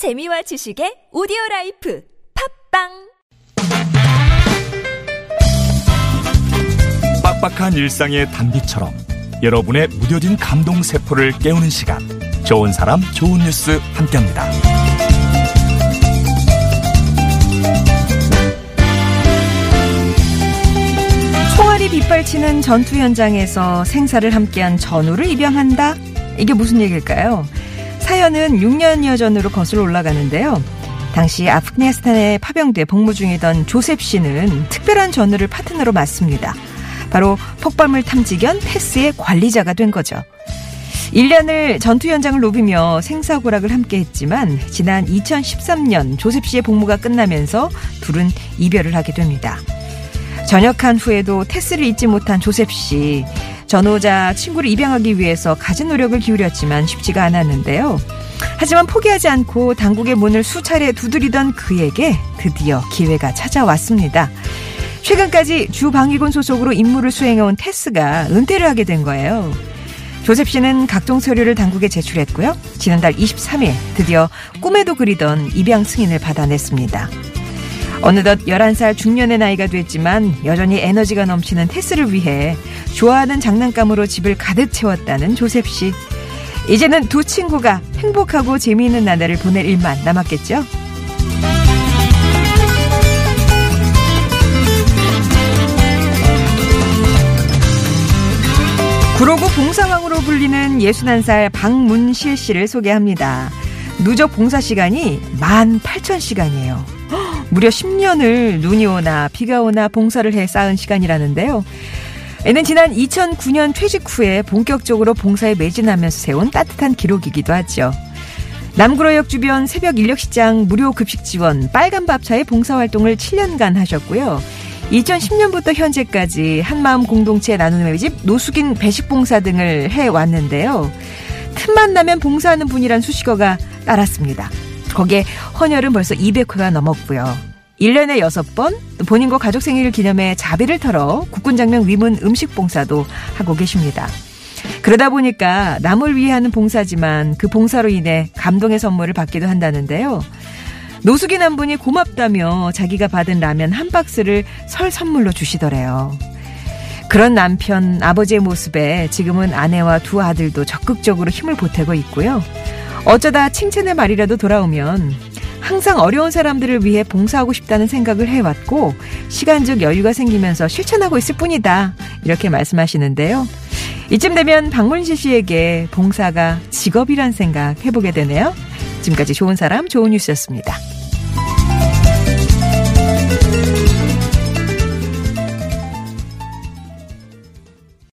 재미와 지식의 오디오 life 팟빵 빡빡한 일상의 단비처럼 여러분의 무뎌진 감동 세포를 깨우는 시간 좋은 사람 좋은 뉴스 함께합니다. 총알이 빗발치는 전투 현장에서 생사를 함께한 전우를 입양한다? 이게 무슨 얘기일까요? 사연은 6년여 전으로 거슬러 올라가는데요. 당시 아프가니스탄에 파병돼 복무 중이던 조셉 씨는 특별한 전우를 파트너로 맡습니다. 바로 폭발물 탐지견 패스의 관리자가 된 거죠. 1년을 전투 현장을 누비며 생사고락을 함께 했지만 지난 2013년 조셉 씨의 복무가 끝나면서 둘은 이별을 하게 됩니다. 전역한 후에도 테스를 잊지 못한 조셉 씨. 전호자 친구를 입양하기 위해서 가진 노력을 기울였지만 쉽지가 않았는데요. 하지만 포기하지 않고 당국의 문을 수차례 두드리던 그에게 드디어 기회가 찾아왔습니다. 최근까지 주방위군 소속으로 임무를 수행해온 테스가 은퇴를 하게 된 거예요. 조셉 씨는 각종 서류를 당국에 제출했고요. 지난달 23일 드디어 꿈에도 그리던 입양 승인을 받아냈습니다. 어느덧 11살 중년의 나이가 됐지만 여전히 에너지가 넘치는 테스를 위해 좋아하는 장난감으로 집을 가득 채웠다는 조셉 씨. 이제는 두 친구가 행복하고 재미있는 나날을 보낼 일만 남았겠죠? 구로구 봉사왕으로 불리는 61살 박문실 씨를 소개합니다. 누적 봉사 시간이 18,000시간이에요. 무려 10년을 눈이 오나 비가 오나 봉사를 해 쌓은 시간이라는데요. 이는 지난 2009년 퇴직 후에 본격적으로 봉사에 매진하면서 세운 따뜻한 기록이기도 하죠. 남구로역 주변 새벽 인력시장 무료 급식 지원 빨간 밥차의 봉사활동을 7년간 하셨고요. 2010년부터 현재까지 한마음 공동체 나눔의 집 노숙인 배식봉사 등을 해왔는데요. 틈만 나면 봉사하는 분이란 수식어가 따랐습니다. 거기에 헌혈은 벌써 200회가 넘었고요. 1년에 6번 본인과 가족 생일을 기념해 자비를 털어 국군장명 위문 음식 봉사도 하고 계십니다. 그러다 보니까 남을 위해 하는 봉사지만 그 봉사로 인해 감동의 선물을 받기도 한다는데요. 노숙인 한 분이 고맙다며 자기가 받은 라면 한 박스를 설 선물로 주시더래요. 그런 남편, 아버지의 모습에 지금은 아내와 두 아들도 적극적으로 힘을 보태고 있고요. 어쩌다 칭찬의 말이라도 돌아오면 항상 어려운 사람들을 위해 봉사하고 싶다는 생각을 해왔고 시간적 여유가 생기면서 실천하고 있을 뿐이다. 이렇게 말씀하시는데요. 이쯤 되면 박문실 씨에게 봉사가 직업이란 생각 해보게 되네요. 지금까지 좋은 사람, 좋은 뉴스였습니다.